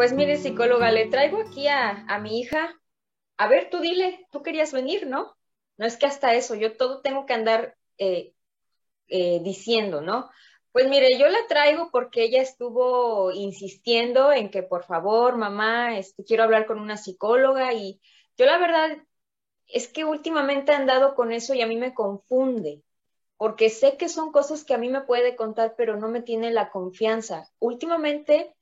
Pues mire, psicóloga, le traigo aquí a, mi hija. A ver, tú dile, tú querías venir, ¿no? No es que hasta eso, yo todo tengo que andar eh, eh, diciendo, ¿no? Pues mire, yo la traigo porque ella estuvo insistiendo en que por favor, mamá, este, quiero hablar con una psicóloga y yo la verdad es que últimamente he andado con eso y a mí me confunde, porque sé que son cosas que a mí me puede contar, pero no me tiene la confianza. Últimamente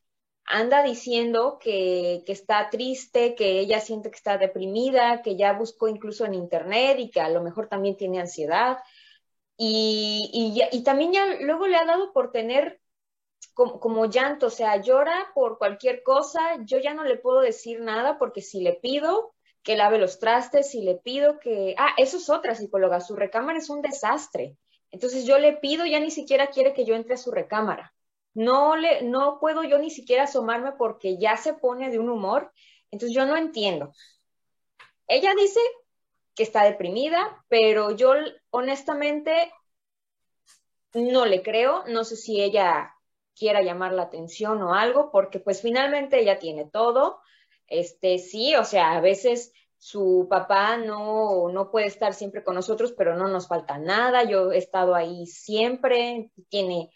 anda diciendo que, está triste, que ella siente que está deprimida, que ya buscó incluso en internet y que a lo mejor también tiene ansiedad. Y, y, también ya luego le ha dado por tener como, como, llanto, o sea, llora por cualquier cosa, yo ya no le puedo decir nada porque si le pido que lave los trastes, si le pido que... Ah, eso es otra psicóloga, su recámara es un desastre. Entonces yo le pido, ya ni siquiera quiere que yo entre a su recámara no le, no puedo yo ni siquiera asomarme porque ya se pone de un humor. Entonces yo no entiendo. Ella dice que está deprimida, pero yo honestamente no le creo. No sé si ella quiera llamar la atención o algo, porque pues finalmente ella tiene todo. Este, sí, o sea, a veces su papá no, no puede estar siempre con nosotros, pero no nos falta nada. Yo he estado ahí siempre, tiene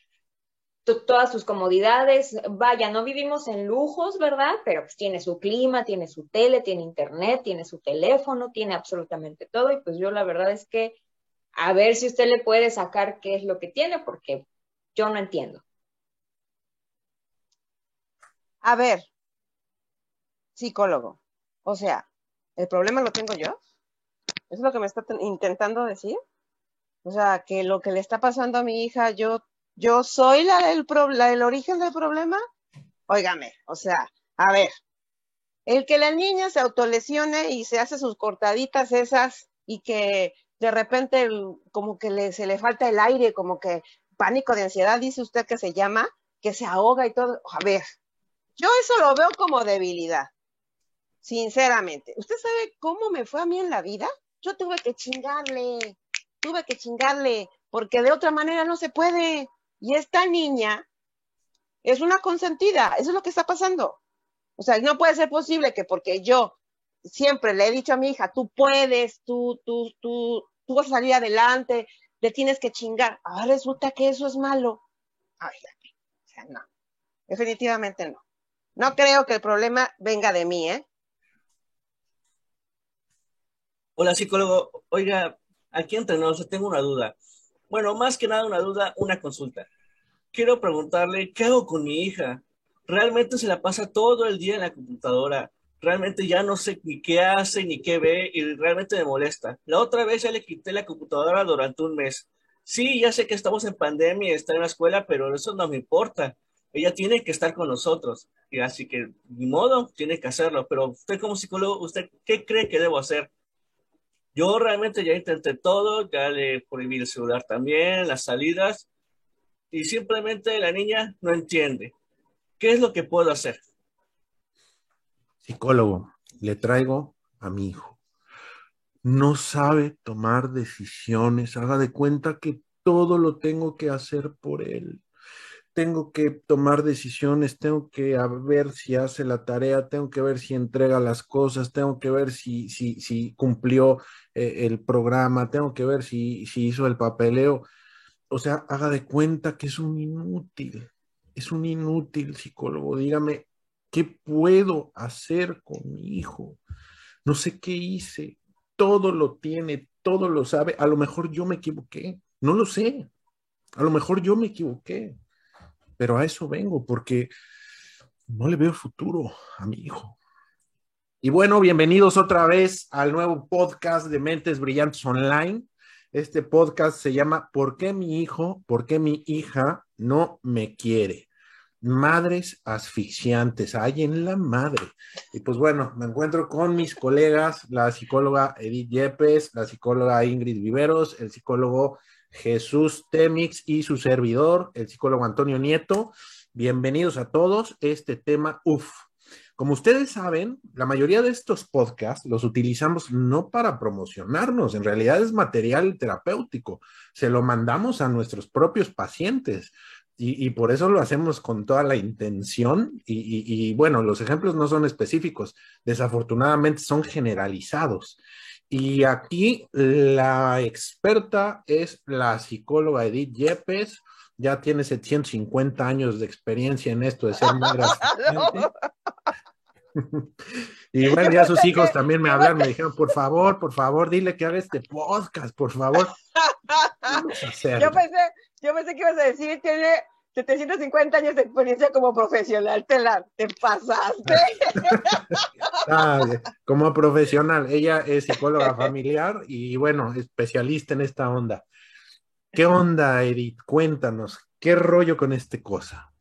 todas sus comodidades. Vaya, no vivimos en lujos, ¿verdad? Pero pues tiene su clima, tiene su tele, tiene internet, tiene su teléfono, tiene absolutamente todo. Y pues yo la verdad es que a ver si usted le puede sacar qué es lo que tiene, porque yo no entiendo. A ver, psicólogo, o sea, ¿el problema lo tengo yo? ¿Es lo que me está intentando decir? O sea, que lo que le está pasando a mi hija, yo yo soy la del, el origen del problema. Óigame, o sea, a ver, el que la niña se autolesione y se hace sus cortaditas esas y que de repente como que se le falta el aire, como que pánico de ansiedad, dice usted que se llama, que se ahoga y todo. A ver, yo eso lo veo como debilidad, sinceramente. ¿Usted sabe cómo me fue a mí en la vida? Yo tuve que chingarle, tuve que chingarle, porque de otra manera no se puede. Y esta niña es una consentida, eso es lo que está pasando. O sea, no puede ser posible que porque yo siempre le he dicho a mi hija, tú puedes, tú, tú, tú, tú vas a salir adelante, le tienes que chingar. Ahora resulta que eso es malo. Ay, o sea, no, definitivamente no. No creo que el problema venga de mí, ¿eh? Hola, psicólogo. Oiga, aquí entre tengo una duda. Bueno, más que nada una duda, una consulta. Quiero preguntarle, ¿qué hago con mi hija? Realmente se la pasa todo el día en la computadora. Realmente ya no sé ni qué hace ni qué ve y realmente me molesta. La otra vez ya le quité la computadora durante un mes. Sí, ya sé que estamos en pandemia y está en la escuela, pero eso no me importa. Ella tiene que estar con nosotros. Y así que, ni modo, tiene que hacerlo. Pero usted como psicólogo, ¿usted qué cree que debo hacer? Yo realmente ya intenté todo, ya le prohibí el celular también, las salidas, y simplemente la niña no entiende. ¿Qué es lo que puedo hacer? Psicólogo, le traigo a mi hijo. No sabe tomar decisiones, haga de cuenta que todo lo tengo que hacer por él tengo que tomar decisiones, tengo que ver si hace la tarea, tengo que ver si entrega las cosas, tengo que ver si, si, si cumplió eh, el programa, tengo que ver si, si hizo el papeleo. O sea, haga de cuenta que es un inútil, es un inútil psicólogo. Dígame, ¿qué puedo hacer con mi hijo? No sé qué hice, todo lo tiene, todo lo sabe. A lo mejor yo me equivoqué, no lo sé. A lo mejor yo me equivoqué pero a eso vengo porque no le veo futuro a mi hijo. Y bueno, bienvenidos otra vez al nuevo podcast de Mentes Brillantes Online. Este podcast se llama ¿Por qué mi hijo, por qué mi hija no me quiere? Madres asfixiantes, hay en la madre. Y pues bueno, me encuentro con mis colegas, la psicóloga Edith Yepes, la psicóloga Ingrid Viveros, el psicólogo Jesús Temix y su servidor, el psicólogo Antonio Nieto. Bienvenidos a todos. Este tema, uff. Como ustedes saben, la mayoría de estos podcasts los utilizamos no para promocionarnos, en realidad es material terapéutico. Se lo mandamos a nuestros propios pacientes y, por eso lo hacemos con toda la intención y, bueno, los ejemplos no son específicos, desafortunadamente son generalizados. Y aquí la experta es la psicóloga Edith Yepes, ya tiene 750 años de experiencia en esto de ser madre y bueno, ya sus hijos también me hablaron, me dijeron, por favor, por favor, dile que haga este podcast, por favor. Yo pensé, yo pensé que ibas a decir, tiene 750 años de experiencia como profesional, te la te pasaste. Como profesional, ella es psicóloga familiar y bueno, especialista en esta onda. ¿Qué onda, Edith? Cuéntanos, ¿qué rollo con este cosa?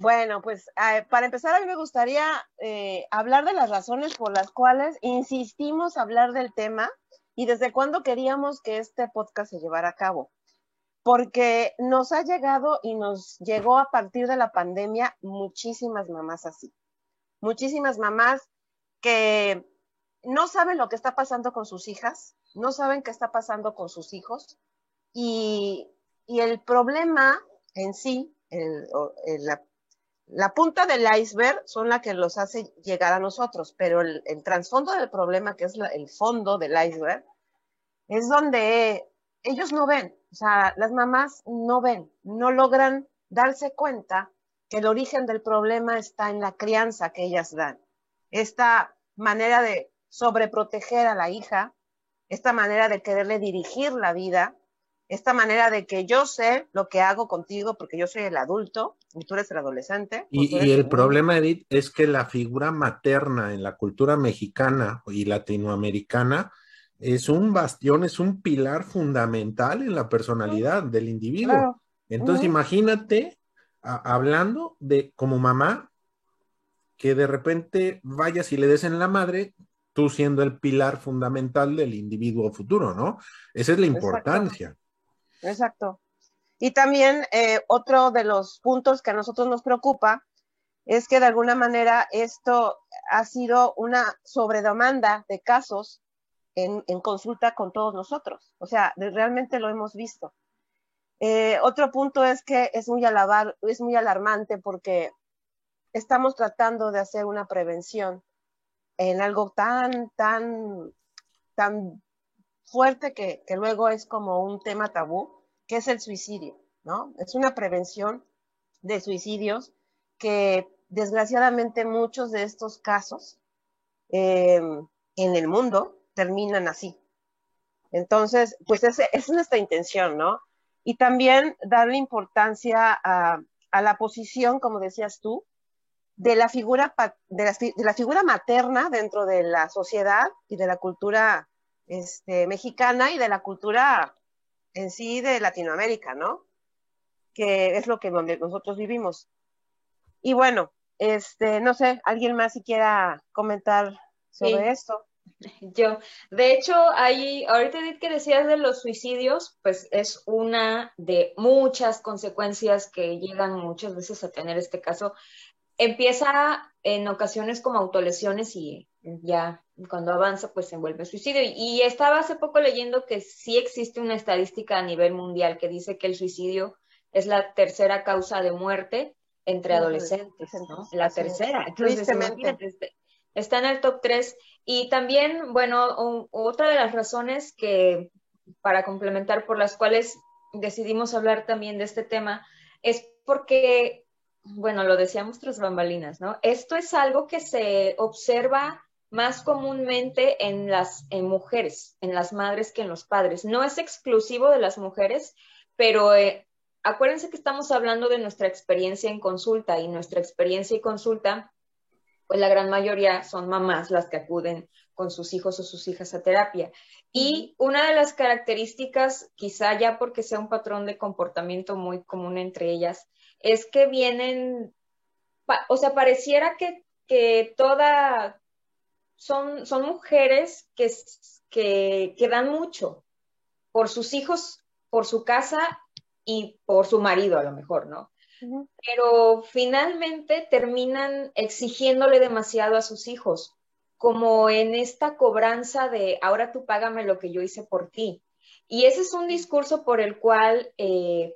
Bueno, pues eh, para empezar, a mí me gustaría eh, hablar de las razones por las cuales insistimos hablar del tema y desde cuándo queríamos que este podcast se llevara a cabo. Porque nos ha llegado y nos llegó a partir de la pandemia muchísimas mamás así, muchísimas mamás que no saben lo que está pasando con sus hijas, no saben qué está pasando con sus hijos y, el problema en sí, la, punta del iceberg son la que los hace llegar a nosotros, pero el, el trasfondo del problema, que es el fondo del iceberg, es donde ellos no ven, o sea, las mamás no ven, no logran darse cuenta que el origen del problema está en la crianza que ellas dan. Esta manera de sobreproteger a la hija, esta manera de quererle dirigir la vida, esta manera de que yo sé lo que hago contigo porque yo soy el adulto y tú eres el adolescente. Y, y el problema, Edith, es que la figura materna en la cultura mexicana y latinoamericana es un bastión, es un pilar fundamental en la personalidad del individuo. Entonces, imagínate hablando de como mamá, que de repente vayas y le des en la madre, tú siendo el pilar fundamental del individuo futuro, ¿no? Esa es la importancia. Exacto. Y también eh, otro de los puntos que a nosotros nos preocupa es que de alguna manera esto ha sido una sobredemanda de casos en, consulta con todos nosotros. O sea, realmente lo hemos visto. Eh, otro punto es que es muy, alabar, es muy alarmante porque estamos tratando de hacer una prevención en algo tan, tan, tan fuerte que, que, luego es como un tema tabú, que es el suicidio, ¿no? Es una prevención de suicidios que desgraciadamente muchos de estos casos eh, en el mundo terminan así. Entonces, pues esa es nuestra intención, ¿no? Y también darle importancia a, la posición, como decías tú, de la, figura, de la, figura materna dentro de la sociedad y de la cultura este, mexicana y de la cultura en sí de Latinoamérica, ¿no? Que es lo que donde nosotros vivimos. Y bueno, este, no sé, alguien más si quiera comentar sobre esto. Yo, de hecho, ahí, ahorita que decías de los suicidios, pues es una de muchas consecuencias que llegan muchas veces a tener este caso. Empieza en ocasiones como autolesiones y ya cuando avanza, pues se envuelve suicidio. Y estaba hace poco leyendo que sí existe una estadística a nivel mundial que dice que el suicidio es la tercera causa de muerte entre adolescentes, ¿no? La tercera. Entonces, este, está en el top 3. Y también, bueno, otra de las razones que, para complementar, por las cuales decidimos hablar también de este tema, es porque, bueno, lo decíamos tras bambalinas, ¿no? Esto es algo que se observa más comúnmente en las en mujeres, en las madres que en los padres. No es exclusivo de las mujeres, pero eh, acuérdense que estamos hablando de nuestra experiencia en consulta y nuestra experiencia y consulta pues la gran mayoría son mamás las que acuden con sus hijos o sus hijas a terapia. Y una de las características, quizá ya porque sea un patrón de comportamiento muy común entre ellas, es que vienen, o sea, pareciera que, que toda, son, son mujeres que, que, que dan mucho por sus hijos, por su casa y por su marido a lo mejor, ¿no? pero finalmente terminan exigiéndole demasiado a sus hijos, como en esta cobranza de ahora tú págame lo que yo hice por ti. Y ese es un discurso por el cual, eh,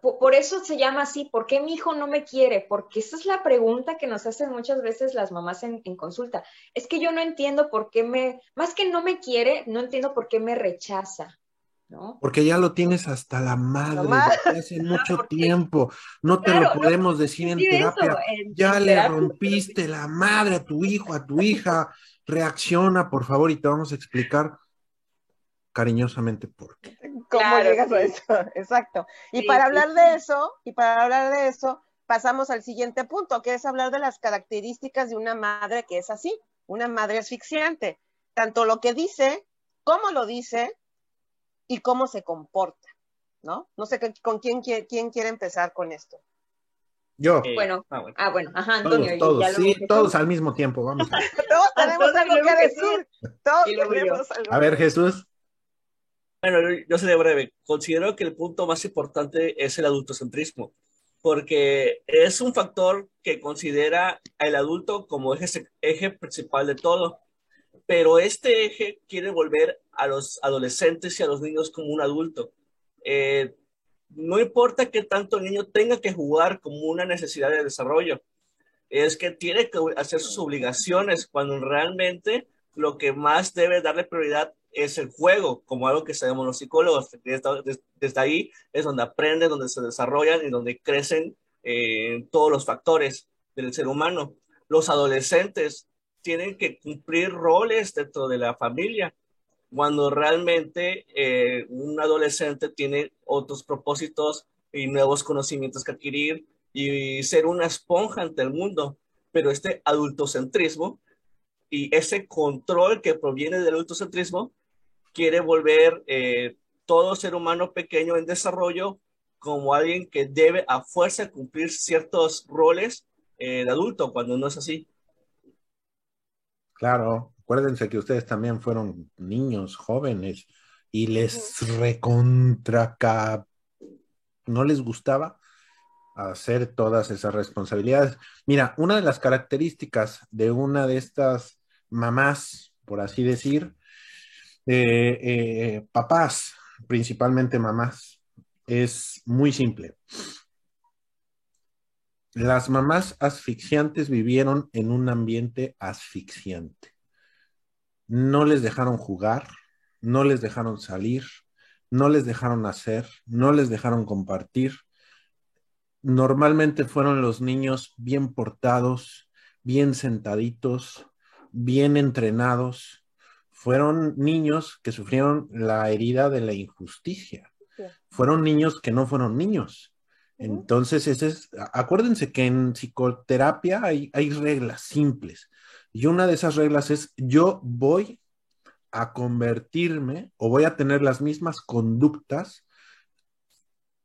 por, eso se llama así, ¿por qué mi hijo no me quiere? Porque esa es la pregunta que nos hacen muchas veces las mamás en, consulta. Es que yo no entiendo por qué me, más que no me quiere, no entiendo por qué me rechaza. ¿No? Porque ya lo tienes hasta la madre, hace mucho tiempo. No te lo podemos decir en terapia. ya le rompiste la madre a tu hijo, a tu hija. Reacciona, por favor, y te vamos a explicar cariñosamente por qué. ¿Cómo llegas a eso? Exacto. Y para hablar de eso, y para hablar de eso, pasamos al siguiente punto, que es hablar de las características de una madre que es así, una madre asfixiante. Tanto lo que dice, cómo lo dice y cómo se comporta, ¿no? No sé con quién, quién quiere empezar con esto. Yo. bueno, ah, bueno. Ah, bueno. Ajá, Antonio. Todos, sí, todos al mismo tiempo, vamos. todos tenemos algo que decir. Todos tenemos algo A ver, Jesús. Bueno, yo seré breve. Considero que el punto más importante es el adultocentrismo, porque es un factor que considera al adulto como eje, eje principal de todo, pero este eje quiere volver a los adolescentes y a los niños como un adulto. Eh, no importa que tanto el niño tenga que jugar como una necesidad de desarrollo, es que tiene que hacer sus obligaciones cuando realmente lo que más debe darle prioridad es el juego, como algo que sabemos los psicólogos. Desde, ahí es donde aprenden, donde se desarrollan y donde crecen eh, todos los factores del ser humano. Los adolescentes tienen que cumplir roles dentro de la familia, cuando realmente eh, un adolescente tiene otros propósitos y nuevos conocimientos que adquirir y ser una esponja ante el mundo. Pero este adultocentrismo y ese control que proviene del adultocentrismo quiere volver eh, todo ser humano pequeño en desarrollo como alguien que debe a fuerza cumplir ciertos roles eh, de adulto, cuando no es así. Claro, acuérdense que ustedes también fueron niños, jóvenes, y les recontra no les gustaba hacer todas esas responsabilidades. Mira, una de las características de una de estas mamás, por así decir, eh, eh, papás, principalmente mamás, es muy simple. Las mamás asfixiantes vivieron en un ambiente asfixiante. No les dejaron jugar, no les dejaron salir, no les dejaron hacer, no les dejaron compartir. Normalmente fueron los niños bien portados, bien sentaditos, bien entrenados, fueron niños que sufrieron la herida de la injusticia. Fueron niños que no fueron niños. Entonces, ese es, acuérdense que en psicoterapia hay, hay reglas simples. Y una de esas reglas es, yo voy a convertirme o voy a tener las mismas conductas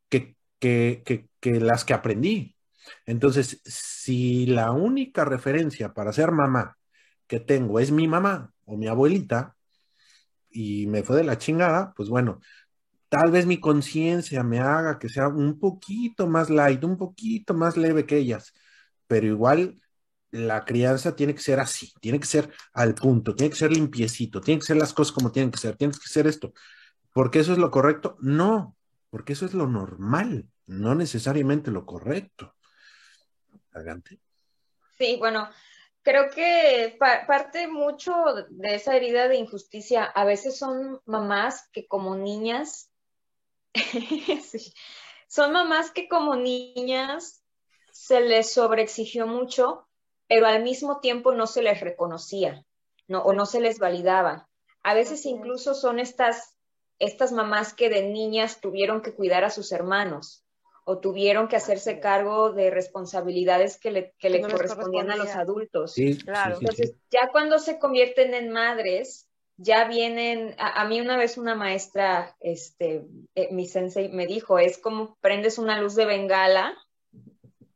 que, que, que, las que aprendí. Entonces, si la única referencia para ser mamá que tengo es mi mamá o mi abuelita y me fue de la chingada, pues bueno, tal vez mi conciencia me haga que sea un poquito más light, un poquito más leve que ellas, pero igual la crianza tiene que ser así, tiene que ser al punto, tiene que ser limpiecito, tiene que ser las cosas como tienen que ser, tiene que ser esto. ¿Porque eso es lo correcto? No, porque eso es lo normal, no necesariamente lo correcto. Adelante. Sí, bueno, creo que parte mucho de esa herida de injusticia, a veces son mamás que como niñas, son mamás que como niñas se les sobreexigió mucho, pero al mismo tiempo no se les reconocía, no, o no se les validaba. A veces incluso son estas, estas mamás que de niñas tuvieron que cuidar a sus hermanos o tuvieron que hacerse cargo de responsabilidades que le, que le correspondían a los adultos. Sí, claro. Entonces, ya cuando se convierten en madres, ya vienen, a, mí una vez una maestra, este, eh, mi sensei me dijo, es como prendes una luz de bengala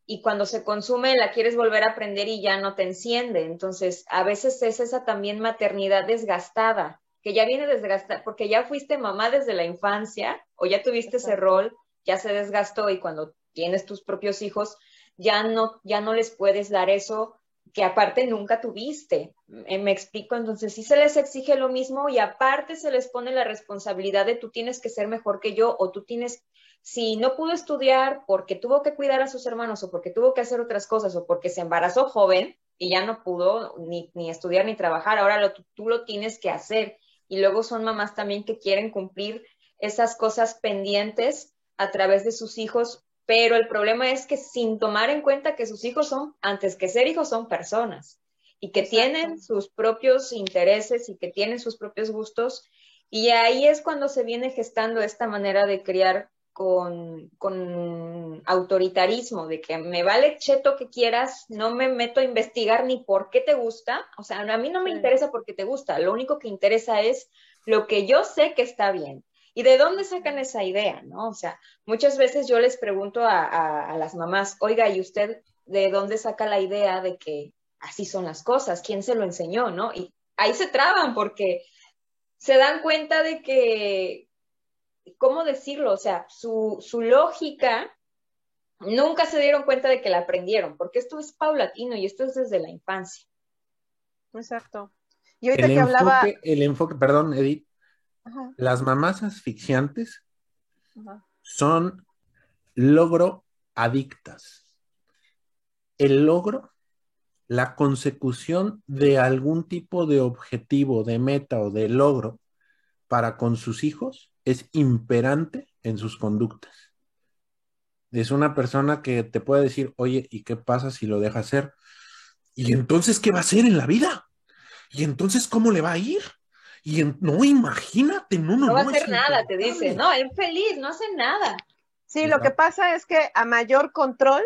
y cuando se consume la quieres volver a prender y ya no te enciende. Entonces, a veces es esa también maternidad desgastada, que ya viene desgastada, porque ya fuiste mamá desde la infancia o ya tuviste ese rol ya se desgastó y cuando tienes tus propios hijos, ya no, ya no les puedes dar eso que aparte nunca tuviste. Eh, me explico, entonces sí se les exige lo mismo y aparte se les pone la responsabilidad de tú tienes que ser mejor que yo o tú tienes, si no pudo estudiar porque tuvo que cuidar a sus hermanos o porque tuvo que hacer otras cosas o porque se embarazó joven y ya no pudo ni, estudiar ni trabajar, ahora tú lo tienes que hacer. Y luego son mamás también que quieren cumplir esas cosas pendientes a través de sus hijos pero el problema es que sin tomar en cuenta que sus hijos son, antes que ser hijos, son personas y que tienen sus propios intereses y que tienen sus propios gustos. Y ahí es cuando se viene gestando esta manera de criar con, con, autoritarismo, de que me vale cheto que quieras, no me meto a investigar ni por qué te gusta, o sea, a mí no me interesa porque te gusta, lo único que interesa es lo que yo sé que está bien. ¿Y de dónde sacan esa idea? ¿no? O sea, muchas veces yo les pregunto a, las mamás, oiga, ¿y usted de dónde saca la idea de que así son las cosas? ¿Quién se lo enseñó? ¿no? Y ahí se traban porque se dan cuenta de que, ¿cómo decirlo? O sea, su, su lógica nunca se dieron cuenta de que la aprendieron, porque esto es paulatino y esto es desde la infancia. Exacto. Y ahorita que hablaba. El enfoque, perdón, Edith, las mamás asfixiantes son logro adictas. El logro, la consecución de algún tipo de objetivo, de meta o de logro para con sus hijos es imperante en sus conductas. Es una persona que te puede decir, oye, ¿y qué pasa si lo deja hacer? ¿Y entonces qué va a hacer en la vida? ¿Y entonces cómo le va a ir? Y no, imagínate, no, no, no. va a hacer nada, te dice. No, es feliz, no hace nada. Sí, lo que pasa es que a mayor control,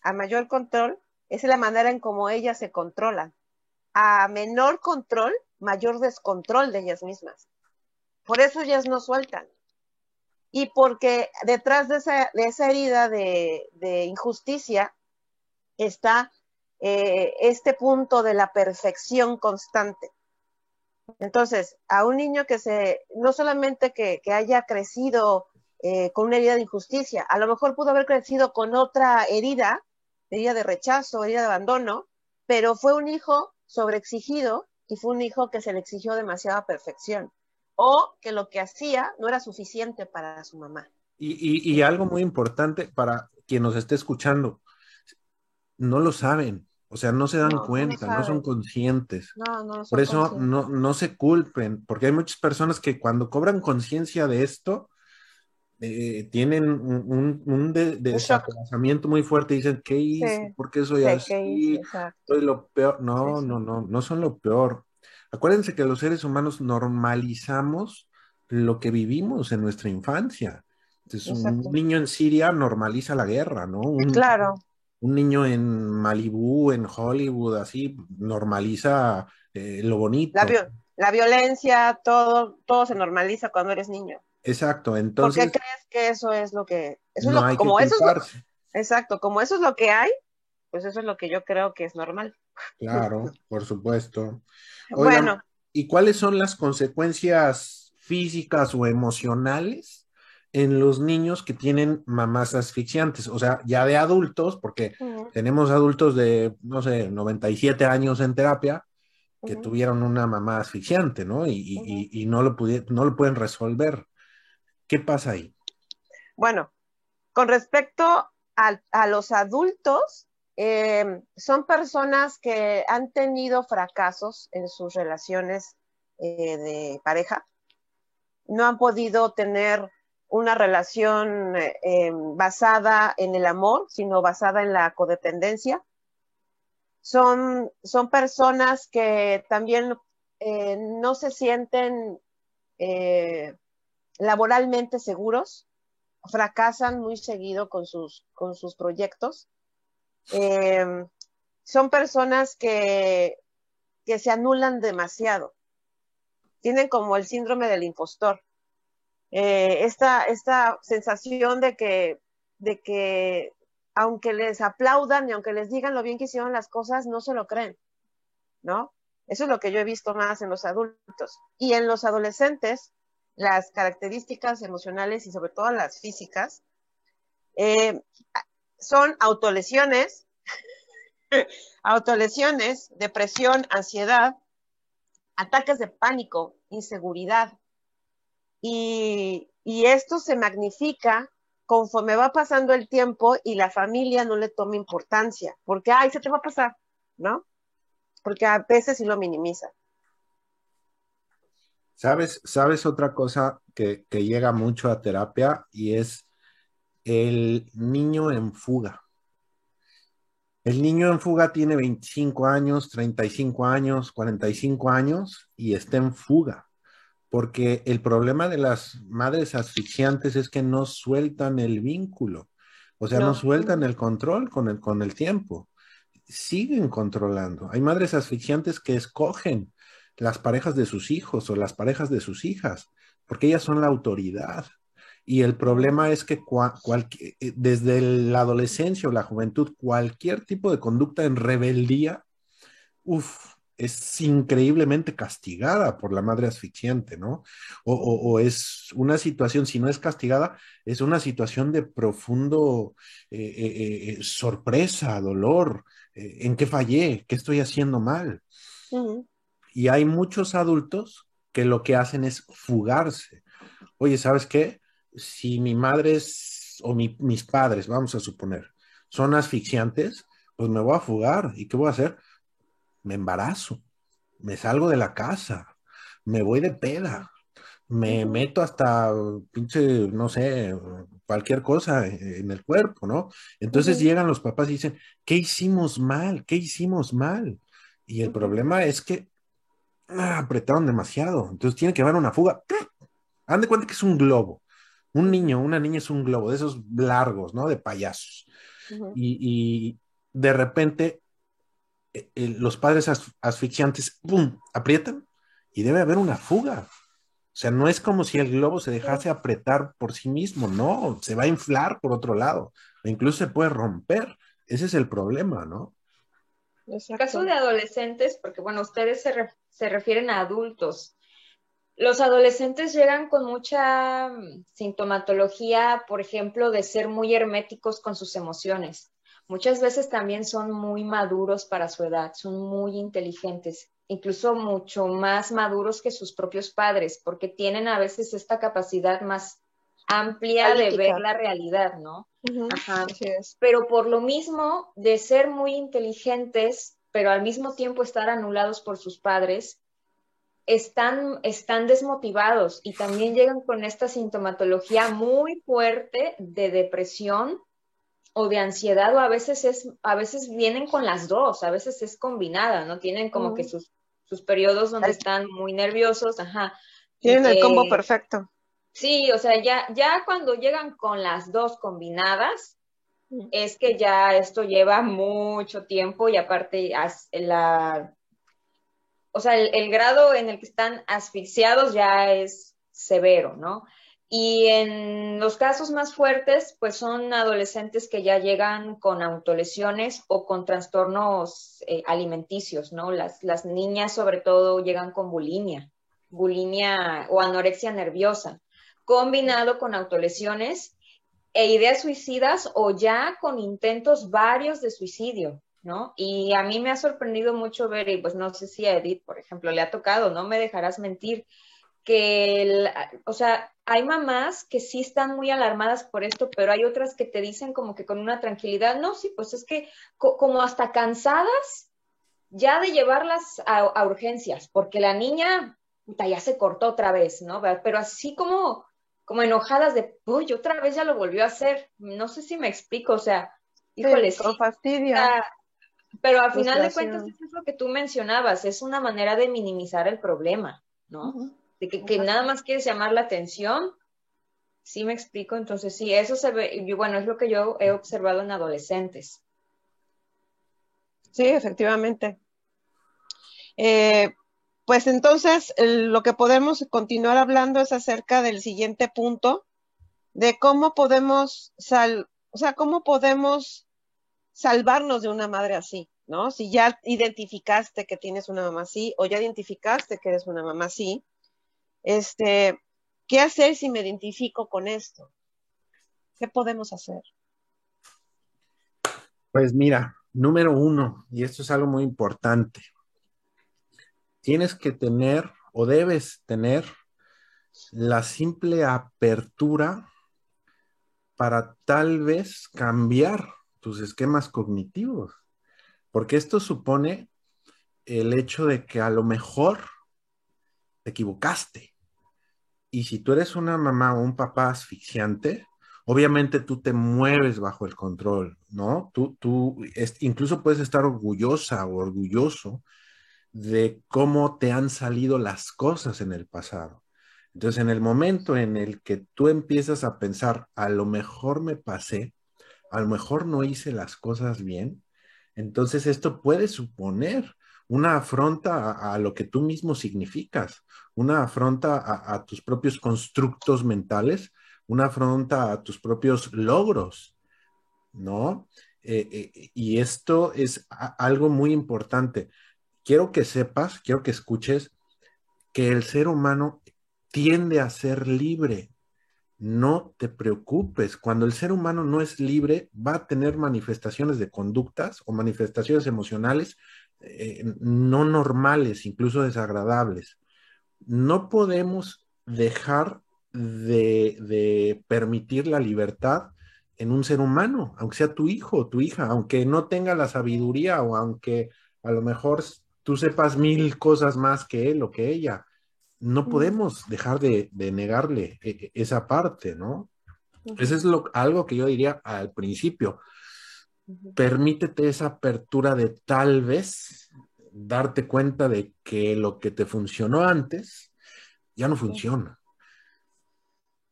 a mayor control, es la manera en cómo ellas se controlan. A menor control, mayor descontrol de ellas mismas. Por eso ellas no sueltan. Y porque detrás de esa, de esa herida de, injusticia está eh, este punto de la perfección constante. Entonces, a un niño que se, no solamente que, haya crecido eh, con una herida de injusticia, a lo mejor pudo haber crecido con otra herida, herida de rechazo, herida de abandono, pero fue un hijo sobreexigido y fue un hijo que se le exigió demasiada perfección o que lo que hacía no era suficiente para su mamá. Y, y algo muy importante para quien nos esté escuchando, no lo saben. O sea, no se dan cuenta, no, son conscientes. Por eso no, no se culpen, porque hay muchas personas que cuando cobran conciencia de esto, eh, tienen un, un, desplazamiento muy fuerte y dicen, ¿qué hice? ¿Por qué soy así? Soy lo peor. No, no, no, no son lo peor. Acuérdense que los seres humanos normalizamos lo que vivimos en nuestra infancia. Entonces, un niño en Siria normaliza la guerra, ¿no? claro un niño en Malibú, en Hollywood, así, normaliza eh, lo bonito. La, violencia, todo, todo se normaliza cuando eres niño. Exacto, entonces. ¿Por qué crees que eso es lo que... Eso no hay como eso exacto, como eso es lo que hay, pues eso es lo que yo creo que es normal. Claro, por supuesto. bueno. ¿Y cuáles son las consecuencias físicas o emocionales en los niños que tienen mamás asfixiantes, o sea, ya de adultos, porque tenemos adultos de, no sé, 97 años en terapia que tuvieron una mamá asfixiante, ¿no? Y, no, lo no lo pueden resolver. ¿Qué pasa ahí? Bueno, con respecto a, los adultos, em, son personas que han tenido fracasos en sus relaciones eh, de pareja, no han podido tener una relación eh, eh, basada en el amor, sino basada en la codependencia. Son, son personas que también eh, no se sienten laboralmente seguros, fracasan muy seguido con sus, con sus proyectos. son personas que, que se anulan demasiado. Tienen como el síndrome del impostor eh, esta, esta sensación de que, de que aunque les aplaudan y aunque les digan lo bien que hicieron las cosas, no se lo creen, ¿no? Eso es lo que yo he visto más en los adultos. Y en los adolescentes, las características emocionales y sobre todo las físicas eh, son autolesiones, autolesiones, depresión, ansiedad, ataques de pánico, inseguridad. Y, y esto se magnifica conforme va pasando el tiempo y la familia no le toma importancia, porque, ay, se te va a pasar, ¿no? Porque a veces sí lo minimiza. ¿Sabes, sabes otra cosa que, que llega mucho a terapia y es el niño en fuga? El niño en fuga tiene 25 años, 35 años, 45 años y está en fuga, porque el problema de las madres asfixiantes es que no sueltan el vínculo, o sea, no, No. sueltan el control con el, con el tiempo, siguen controlando. Hay madres asfixiantes que escogen las parejas de sus hijos o las parejas de sus hijas, porque ellas son la autoridad. Y el problema es que cualqui- eh, desde la adolescencia o la juventud, cualquier tipo de conducta en rebeldía, uf, es increíblemente castigada por la madre asfixiante, ¿no? O, o- o es una situación, si no es castigada, es una situación de profundo eh, eh, eh, sorpresa, dolor. eh, ¿en qué fallé? ¿Qué estoy haciendo mal? Y hay muchos adultos que lo que hacen es fugarse. Oye, ¿sabes qué? Si mi madre es, o mi- mis padres, vamos a suponer, son asfixiantes, pues me voy a fugar. ¿Y qué voy a hacer? Me embarazo, me salgo de la casa, me voy de peda, me meto hasta pinche, no sé, cualquier cosa en el cuerpo, ¿no? Entonces llegan los papás y dicen, ¿qué hicimos mal? ¿Qué hicimos mal? Y el problema es que ah, apretaron demasiado. Entonces tiene que haber una fuga. Han de cuenta que es un globo. Un niño, una niña es un globo, de esos largos, ¿no? De payasos. Y, y de repente los padres as- asfixiantes, ¡pum!, aprietan y debe haber una fuga. O sea, no es como si el globo se dejase apretar por sí mismo, no, se va a inflar por otro lado, o incluso se puede romper. Ese es el problema, ¿no? En caso de adolescentes, porque bueno, ustedes se, re- se refieren a adultos, los adolescentes llegan con mucha mm, sintomatología, por ejemplo, de ser muy herméticos con sus emociones. Muchas veces también son muy maduros para su edad, son muy inteligentes, incluso mucho más maduros que sus propios padres, porque tienen a veces esta capacidad más amplia de ver la realidad, ¿no? Ajá. pero por lo mismo de ser muy inteligentes, pero al mismo tiempo estar anulados por sus padres, están, están desmotivados y también llegan con esta sintomatología muy fuerte de depresión o de ansiedad, o a veces es, a veces vienen con las dos, a veces es combinada, ¿no? Tienen como que sus, sus periodos donde están muy nerviosos, ajá. Tienen el combo perfecto. Sí, o sea, ya, ya cuando llegan con las dos combinadas, es que ya esto lleva mucho tiempo y aparte la, o sea, el, el grado en el que están asfixiados ya es severo, ¿no? Y en los casos más fuertes, pues son adolescentes que ya llegan con autolesiones o con trastornos eh, alimenticios, ¿no? Las, las niñas sobre todo llegan con bulimia, bulimia o anorexia nerviosa, combinado con autolesiones e ideas suicidas o ya con intentos varios de suicidio, ¿no? Y a mí me ha sorprendido mucho ver, y pues no sé si a Edith, por ejemplo, le ha tocado, no me dejarás mentir, que, o sea, hay mamás que sí están muy alarmadas por esto, pero hay otras que te dicen como que con una tranquilidad, no, sí, pues es que co- como hasta cansadas ya de llevarlas a, a urgencias, porque la niña puta, ya se cortó otra vez, ¿no? Pero así como como enojadas de, uy, otra vez ya lo volvió a hacer. No sé si me explico, o sea, híjole, Sí, con sí, fastidio. está- pero al final de cuentas eso es lo que tú mencionabas, es una manera de minimizar el problema, ¿no? De que, que nada más quieres llamar la atención. Sí me explico, entonces sí, eso se ve, y bueno, es lo que yo he observado en adolescentes. Sí, efectivamente. Eh, pues entonces lo que podemos continuar hablando es acerca del siguiente punto, de cómo podemos sal, o sea, cómo podemos salvarnos de una madre así, ¿no? Si ya identificaste que tienes una mamá así, o ya identificaste que eres una mamá así, este, ¿qué hacer si me identifico con esto? ¿Qué podemos hacer? Pues mira, Número uno, y esto es algo muy importante, tienes que tener o debes tener la simple apertura para tal vez cambiar tus esquemas cognitivos, porque esto supone el hecho de que a lo mejor te equivocaste. Y si tú eres una mamá o un papá asfixiante, obviamente tú te mueves bajo el control, ¿no? Tú, tú incluso puedes estar orgullosa o orgulloso de cómo te han salido las cosas en el pasado. Entonces, en el momento en el que tú empiezas a pensar, a lo mejor me pasé, a lo mejor no hice las cosas bien, entonces esto puede suponer una afronta a, lo que tú mismo significas, una afronta a, tus propios constructos mentales, una afronta a tus propios logros, ¿no? Eh, eh, y esto es algo muy importante. Quiero que sepas, quiero que escuches que el ser humano tiende a ser libre. No te preocupes, cuando el ser humano no es libre, va a tener manifestaciones de conductas o manifestaciones emocionales eh, no normales, incluso desagradables. No podemos dejar de, permitir la libertad en un ser humano, aunque sea tu hijo o tu hija, aunque no tenga la sabiduría o aunque a lo mejor tú sepas mil cosas más que él o que ella. No podemos dejar de, negarle e, e, esa parte, ¿no? Eso es lo, algo que yo diría al principio permítete esa apertura de tal vez darte cuenta de que lo que te funcionó antes ya no funciona.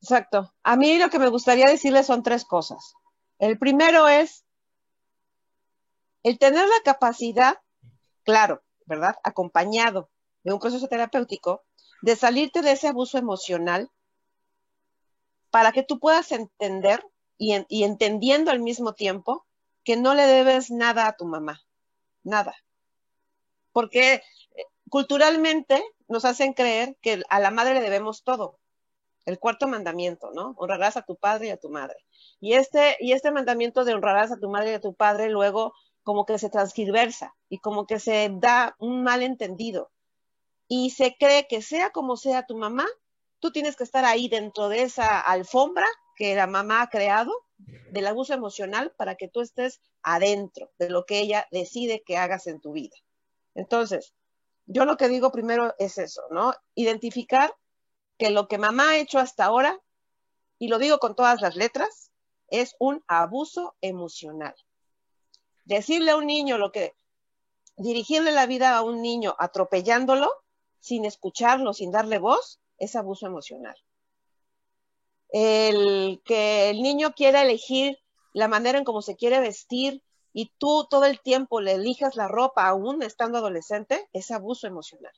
Exacto. A mí lo que me gustaría decirles son tres cosas. El primero es el tener la capacidad, claro, ¿verdad? Acompañado de un proceso terapéutico, de salirte de ese abuso emocional para que tú puedas entender y, y entendiendo al mismo tiempo que no le debes nada a tu mamá, nada. Porque eh, culturalmente nos hacen creer que a la madre le debemos todo. El cuarto mandamiento, ¿no? Honrarás a tu padre y a tu madre. Y este, y este mandamiento de honrarás a tu madre y a tu padre luego como que se transgiversa y como que se da un malentendido. Y se cree que sea como sea tu mamá, tú tienes que estar ahí dentro de esa alfombra que la mamá ha creado del abuso emocional para que tú estés adentro de lo que ella decide que hagas en tu vida. Entonces, yo lo que digo primero es eso, ¿no? Identificar que lo que mamá ha hecho hasta ahora, y lo digo con todas las letras, es un abuso emocional. Decirle a un niño lo que, dirigirle la vida a un niño atropellándolo, sin escucharlo, sin darle voz, es abuso emocional el que el niño quiera elegir la manera en cómo se quiere vestir y tú todo el tiempo le elijas la ropa aún estando adolescente, es abuso emocional.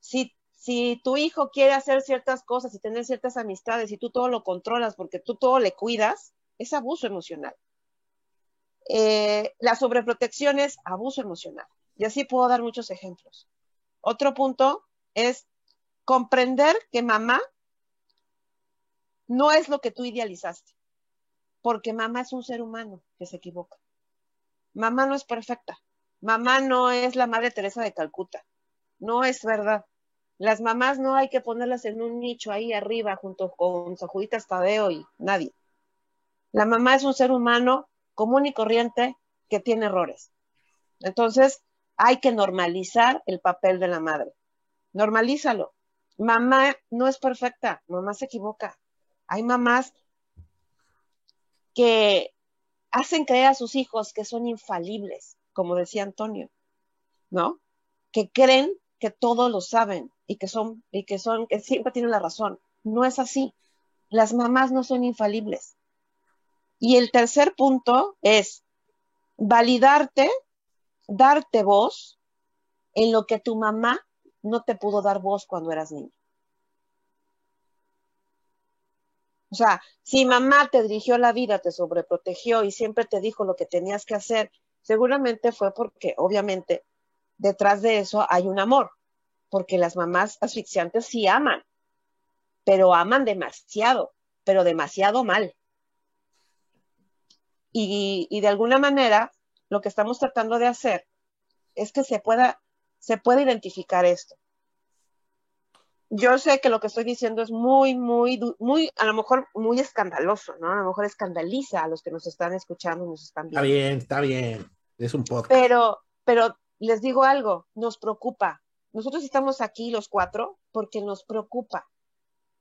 Si, si tu hijo quiere hacer ciertas cosas y tener ciertas amistades y tú todo lo controlas porque tú todo le cuidas, es abuso emocional. Eh, la sobreprotección es abuso emocional. Y así puedo dar muchos ejemplos. Otro punto es comprender que mamá no es lo que tú idealizaste, porque mamá es un ser humano que se equivoca. Mamá no es perfecta. Mamá no es la Madre Teresa de Calcuta. No es verdad. Las mamás no hay que ponerlas en un nicho ahí arriba junto con San Tadeo y nadie. La mamá es un ser humano común y corriente que tiene errores. Entonces, hay que normalizar el papel de la madre. Normalízalo. Mamá no es perfecta, mamá se equivoca. Hay mamás que hacen creer a sus hijos que son infalibles, como decía Antonio, ¿no? Que creen que todo lo saben y que son y que son que siempre tienen la razón. No es así. Las mamás no son infalibles. Y el tercer punto es validarte, darte voz en lo que tu mamá no te pudo dar voz cuando eras niño. O sea, si mamá te dirigió la vida, te sobreprotegió y siempre te dijo lo que tenías que hacer, seguramente fue porque, obviamente, detrás de eso hay un amor, porque las mamás asfixiantes sí aman, pero aman demasiado, pero demasiado mal. Y, de alguna manera, lo que estamos tratando de hacer es que se pueda, se pueda identificar esto. Yo sé que lo que estoy diciendo es muy, muy, muy, a lo mejor muy escandaloso, ¿no? A lo mejor escandaliza a los que nos están escuchando y nos están viendo. Está bien, está bien. Es un podcast. Pero, pero les digo algo, nos preocupa. Nosotros estamos aquí los cuatro porque nos preocupa.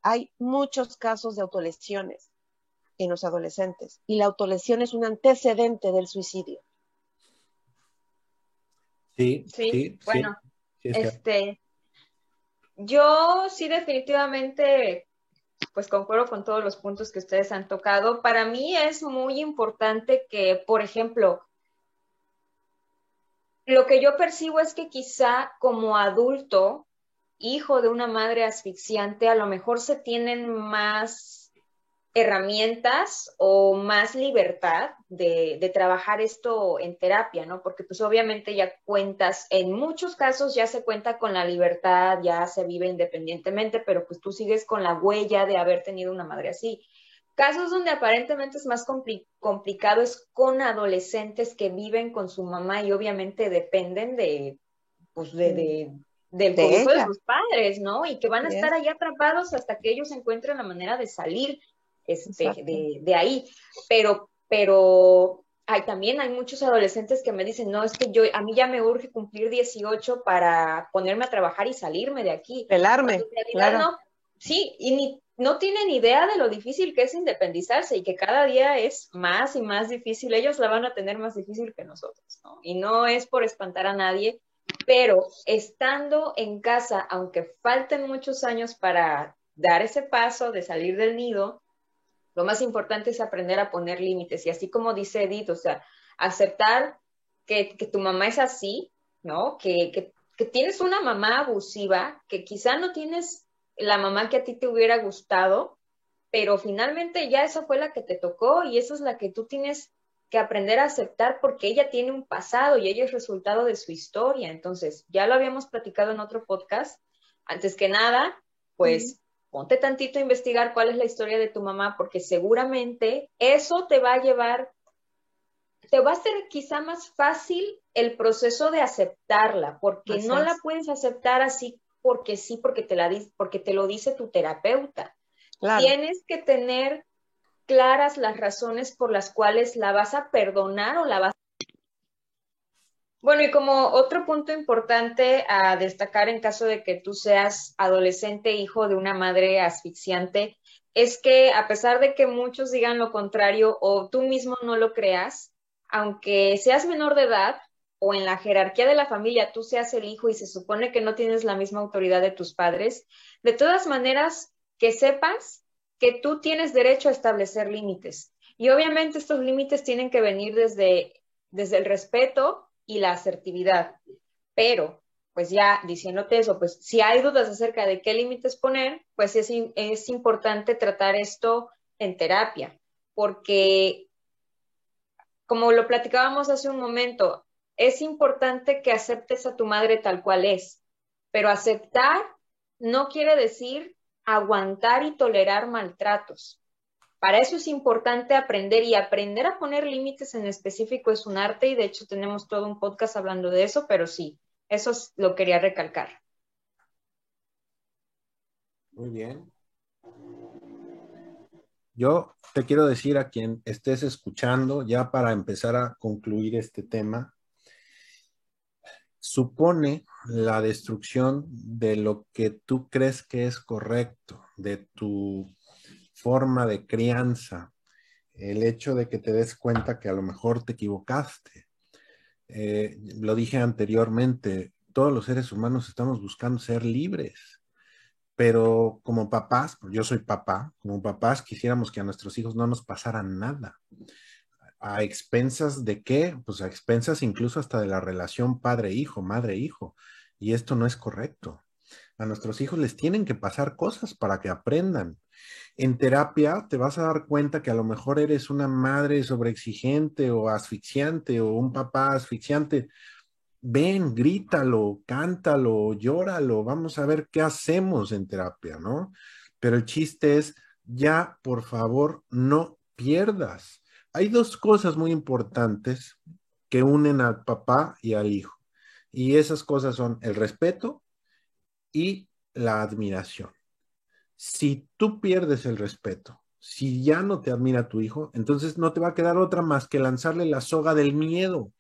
Hay muchos casos de autolesiones en los adolescentes y la autolesión es un antecedente del suicidio. Sí, Sí, sí, bueno, sí, es cierto. Este, yo sí definitivamente, pues concuerdo con todos los puntos que ustedes han tocado. Para mí es muy importante que, por ejemplo, lo que yo percibo es que quizá como adulto, hijo de una madre asfixiante, a lo mejor se tienen más herramientas o más libertad de, de, trabajar esto en terapia, ¿no? Porque pues obviamente ya cuentas, en muchos casos ya se cuenta con la libertad, ya se vive independientemente, pero pues tú sigues con la huella de haber tenido una madre así. Casos donde aparentemente es más compli complicado es con adolescentes que viven con su mamá y obviamente dependen de, pues de, de del De de sus padres, ¿no? Y que van a estar es. ahí atrapados hasta que ellos encuentren la manera de salir este, de, de ahí. Pero, pero hay, también hay muchos adolescentes que me dicen, no, es que yo, a mí ya me urge cumplir 18 para ponerme a trabajar y salirme de aquí. Pelarme, en realidad claro. no, sí, y ni, no tienen idea de lo difícil que es independizarse y que cada día es más y más difícil. Ellos la van a tener más difícil que nosotros, ¿no? Y no es por espantar a nadie, pero estando en casa, aunque falten muchos años para dar ese paso de salir del nido, lo más importante es aprender a poner límites. Y así como dice Edith, o sea, aceptar que, tu mamá es así, ¿no? Que, que, que, tienes una mamá abusiva, que quizá no tienes la mamá que a ti te hubiera gustado, pero finalmente ya esa fue la que te tocó y esa es la que tú tienes que aprender a aceptar porque ella tiene un pasado y ella es resultado de su historia. Entonces, ya lo habíamos platicado en otro podcast. Antes que nada, pues... Ponte tantito a investigar cuál es la historia de tu mamá, porque seguramente eso te va a llevar, te va a ser quizá más fácil el proceso de aceptarla, porque Así no es. la puedes aceptar así porque sí, porque te, la, porque te lo dice tu terapeuta. Claro. Tienes que tener claras las razones por las cuales la vas a perdonar o la vas bueno, y como otro punto importante a destacar en caso de que tú seas adolescente, hijo de una madre asfixiante, es que a pesar de que muchos digan lo contrario o tú mismo no lo creas, aunque seas menor de edad o en la jerarquía de la familia tú seas el hijo y se supone que no tienes la misma autoridad de tus padres, de todas maneras que sepas que tú tienes derecho a establecer límites. Y obviamente estos límites tienen que venir desde, desde el respeto y la asertividad. Pero, pues ya diciéndote eso, pues si hay dudas acerca de qué límites poner, pues es, es importante tratar esto en terapia, porque como lo platicábamos hace un momento, es importante que aceptes a tu madre tal cual es, pero aceptar no quiere decir aguantar y tolerar maltratos. Para eso es importante aprender y aprender a poner límites en específico es un arte y de hecho tenemos todo un podcast hablando de eso, pero sí, eso lo quería recalcar. Muy bien. Yo te quiero decir a quien estés escuchando, ya para empezar a concluir este tema, supone la destrucción de lo que tú crees que es correcto, de tu forma de crianza, el hecho de que te des cuenta que a lo mejor te equivocaste. Eh, lo dije anteriormente, todos los seres humanos estamos buscando ser libres, pero como papás, yo soy papá, como papás quisiéramos que a nuestros hijos no nos pasara nada. ¿A expensas de qué? Pues a expensas incluso hasta de la relación padre-hijo, madre-hijo. Y esto no es correcto. A nuestros hijos les tienen que pasar cosas para que aprendan. En terapia te vas a dar cuenta que a lo mejor eres una madre sobreexigente o asfixiante o un papá asfixiante. Ven, grítalo, cántalo, llóralo, vamos a ver qué hacemos en terapia, ¿no? Pero el chiste es, ya, por favor, no pierdas. Hay dos cosas muy importantes que unen al papá y al hijo. Y esas cosas son el respeto y la admiración. Si tú pierdes el respeto, si ya no te admira tu hijo, entonces no te va a quedar otra más que lanzarle la soga del miedo.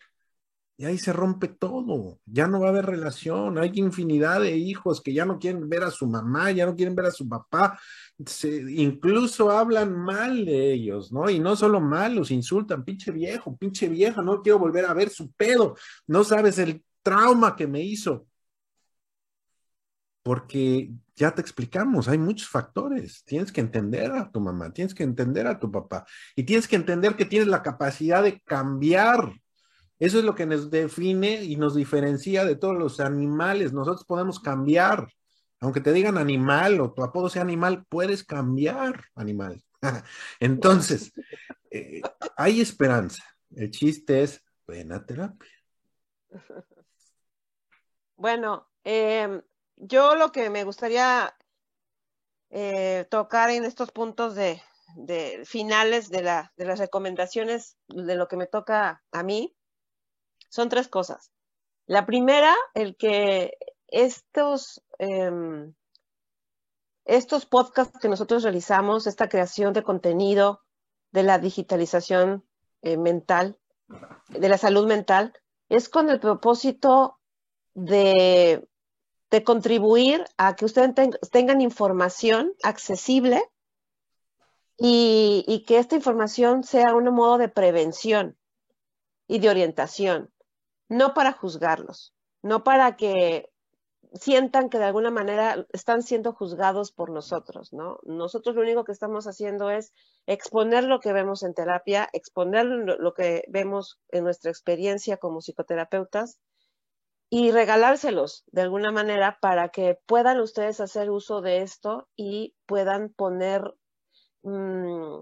Y ahí se rompe todo, ya no va a haber relación, hay infinidad de hijos que ya no quieren ver a su mamá, ya no quieren ver a su papá, incluso hablan mal de ellos, ¿no? Y no solo mal, los insultan, pinche viejo, pinche vieja, no quiero volver a ver su pedo, no sabes el trauma que me hizo porque ya te explicamos, hay muchos factores. Tienes que entender a tu mamá, tienes que entender a tu papá y tienes que entender que tienes la capacidad de cambiar. Eso es lo que nos define y nos diferencia de todos los animales. Nosotros podemos cambiar. Aunque te digan animal o tu apodo sea animal, puedes cambiar animal. Entonces, eh, hay esperanza. El chiste es buena terapia. Bueno, eh, yo lo que me gustaría eh, tocar en estos puntos de, finales de, la, de las recomendaciones de lo que me toca a mí son tres cosas. La primera, el que estos, em, estos podcasts que nosotros realizamos, esta creación de contenido de la digitalización eh, mental, de la salud mental, es con el propósito de de contribuir a que ustedes tengan información accesible y, que esta información sea un modo de prevención y de orientación, no para juzgarlos, no para que sientan que de alguna manera están siendo juzgados por nosotros, ¿no? Nosotros lo único que estamos haciendo es exponer lo que vemos en terapia, exponer lo que vemos en nuestra experiencia como psicoterapeutas y regalárselos de alguna manera para que puedan ustedes hacer uso de esto y puedan poner mm,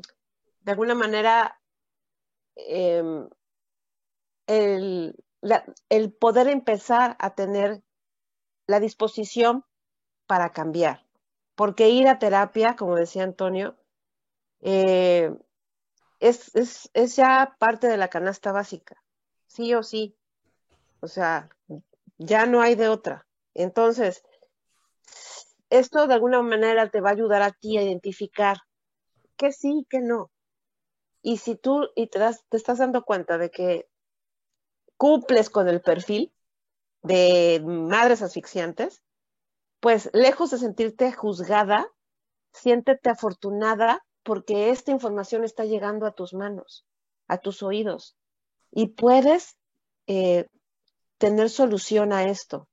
de alguna manera em, el, poder empezar a tener la disposición para cambiar. Porque ir a terapia, como decía Antonio, eh, es, es ya parte de la canasta básica, sí o sí. O sea, ya no hay de otra. Entonces, esto de alguna manera te va a ayudar a ti a identificar que sí, que no. Y si tú y te, te estás dando cuenta de que cumples con el perfil de madres asfixiantes, pues lejos de sentirte juzgada, siéntete afortunada porque esta información está llegando a tus manos, a tus oídos, y puedes eh, tener solución a esto.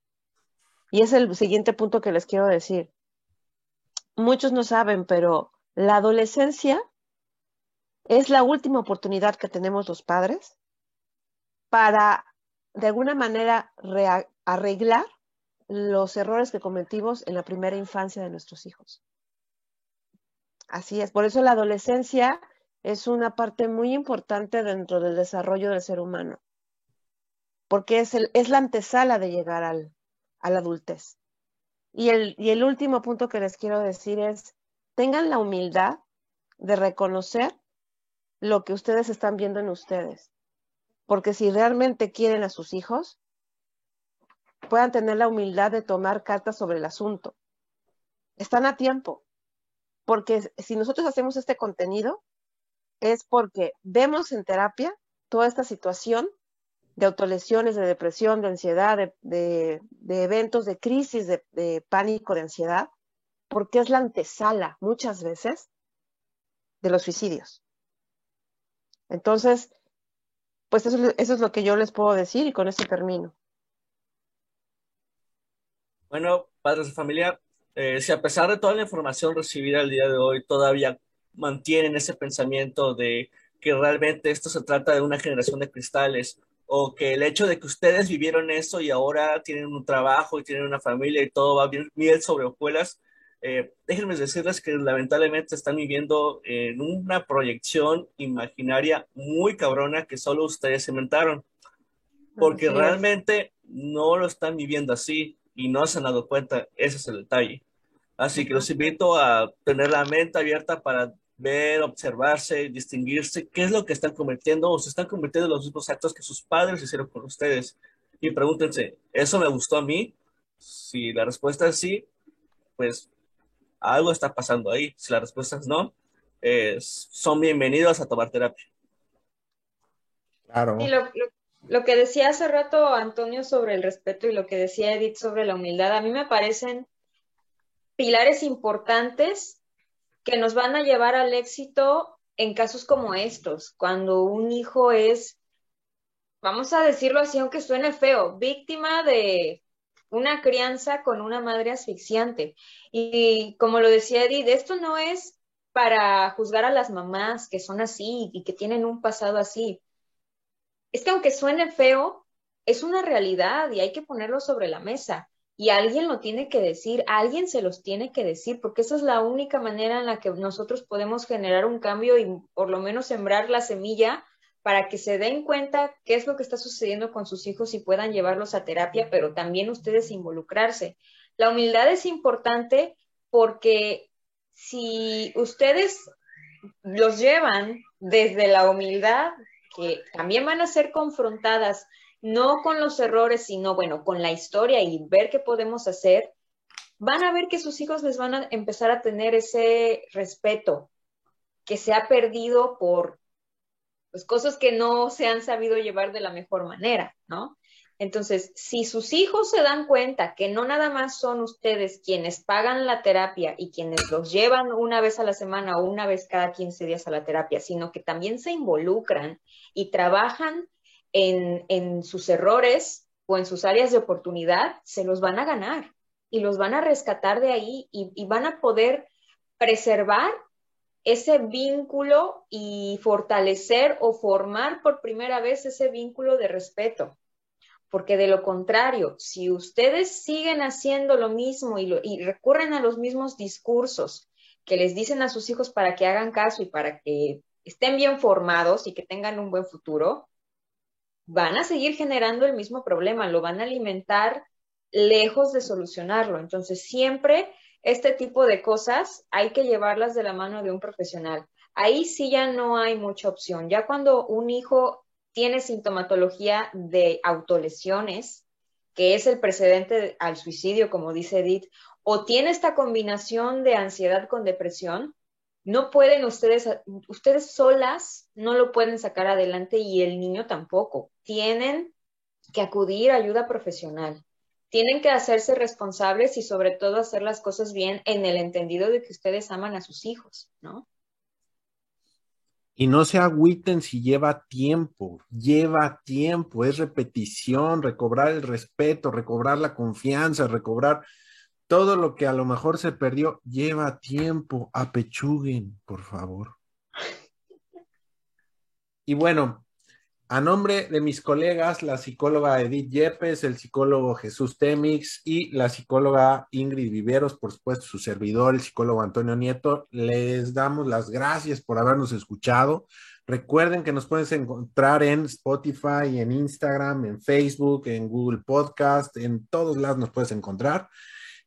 Y es el siguiente punto que les quiero decir. Muchos no saben, pero la adolescencia es la última oportunidad que tenemos los padres para, de alguna manera, arreglar los errores que cometimos en la primera infancia de nuestros hijos. Así es, por eso la adolescencia es una parte muy importante dentro del desarrollo del ser humano porque es, el, es la antesala de llegar al, a la adultez. Y el, y el último punto que les quiero decir es, tengan la humildad de reconocer lo que ustedes están viendo en ustedes. Porque si realmente quieren a sus hijos, puedan tener la humildad de tomar cartas sobre el asunto. Están a tiempo. Porque si nosotros hacemos este contenido, es porque vemos en terapia toda esta situación de autolesiones, de depresión, de ansiedad, de, eventos de crisis, de, pánico, de ansiedad, porque es la antesala muchas veces de los suicidios. Entonces, pues eso, es lo que yo les puedo decir y con eso termino. Bueno, padres de familia, eh, si a pesar de toda la información recibida el día de hoy todavía mantienen ese pensamiento de que realmente esto se trata de una generación de cristales o que el hecho de que ustedes vivieron eso y ahora tienen un trabajo y tienen una familia y todo va bien, miel sobre hojuelas, eh, déjenme decirles que lamentablemente están viviendo en una proyección imaginaria muy cabrona que solo ustedes inventaron, porque realmente no lo están viviendo así y no se han dado cuenta, ese es el detalle. Así que los invito a tener la mente abierta para ver, observarse, distinguirse qué es lo que están cometiendo o se están cometiendo los mismos actos que sus padres hicieron con ustedes. Y pregúntense, ¿eso me gustó a mí? Si la respuesta es sí, pues algo está pasando ahí. Si la respuesta es no, son bienvenidos a tomar terapia. Claro. Y lo, que decía hace rato Antonio sobre el respeto y lo que decía Edith sobre la humildad, a mí me parecen pilares importantes que nos van a llevar al éxito en casos como estos, cuando un hijo es, vamos a decirlo así, aunque suene feo, víctima de una crianza con una madre asfixiante. Y como lo decía Edith, esto no es para juzgar a las mamás que son así y que tienen un pasado así. Es que aunque suene feo, es una realidad y hay que ponerlo sobre la mesa. Y alguien lo tiene que decir, alguien se los tiene que decir, porque esa es la única manera en la que nosotros podemos generar un cambio y por lo menos sembrar la semilla para que se den cuenta qué es lo que está sucediendo con sus hijos y puedan llevarlos a terapia, pero también ustedes involucrarse. La humildad es importante porque si ustedes los llevan desde la humildad, que también van a ser confrontadas, no con los errores, sino bueno, con la historia y ver qué podemos hacer, van a ver que sus hijos les van a empezar a tener ese respeto que se ha perdido por pues, cosas que no se han sabido llevar de la mejor manera, ¿no? Entonces, si sus hijos se dan cuenta que no nada más son ustedes quienes pagan la terapia y quienes los llevan una vez a la semana o una vez cada 15 días a la terapia, sino que también se involucran y trabajan en, sus errores o en sus áreas de oportunidad, se los van a ganar y los van a rescatar de ahí y van a poder preservar ese vínculo y fortalecer o formar por primera vez ese vínculo de respeto. Porque de lo contrario, si ustedes siguen haciendo lo mismo y, recurren a los mismos discursos que les dicen a sus hijos para que hagan caso y para que estén bien formados y que tengan un buen futuro, van a seguir generando el mismo problema, lo van a alimentar lejos de solucionarlo. Entonces, siempre este tipo de cosas hay que llevarlas de la mano de un profesional. Ahí sí ya no hay mucha opción. Ya cuando un hijo tiene sintomatología de autolesiones, que es el precedente al suicidio, como dice Edith, o tiene esta combinación de ansiedad con depresión, no pueden ustedes, ustedes solas no lo pueden sacar adelante y el niño tampoco. Tienen que acudir a ayuda profesional tienen que hacerse responsables y sobre todo hacer las cosas bien en el entendido de que ustedes aman a sus hijos, ¿no? Y no se agüiten si lleva tiempo, lleva tiempo, es repetición, recobrar el respeto, recobrar la confianza, recobrar todo lo que a lo mejor se perdió, lleva tiempo, apechuguen, por favor. Y bueno, a nombre de mis colegas, la psicóloga Edith Yepes, el psicólogo Jesús Temix y la psicóloga Ingrid Viveros, por supuesto, su servidor, el psicólogo Antonio Nieto, les damos las gracias por habernos escuchado. Recuerden que nos puedes encontrar en Spotify, en Instagram, en Facebook, en Google Podcast, en todos lados nos puedes encontrar.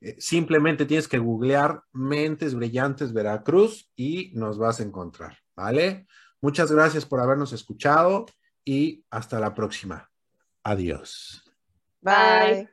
Eh, simplemente tienes que googlear Mentes Brillantes Veracruz y nos vas a encontrar, ¿vale? Muchas gracias por habernos escuchado y hasta la próxima. Adiós. Bye.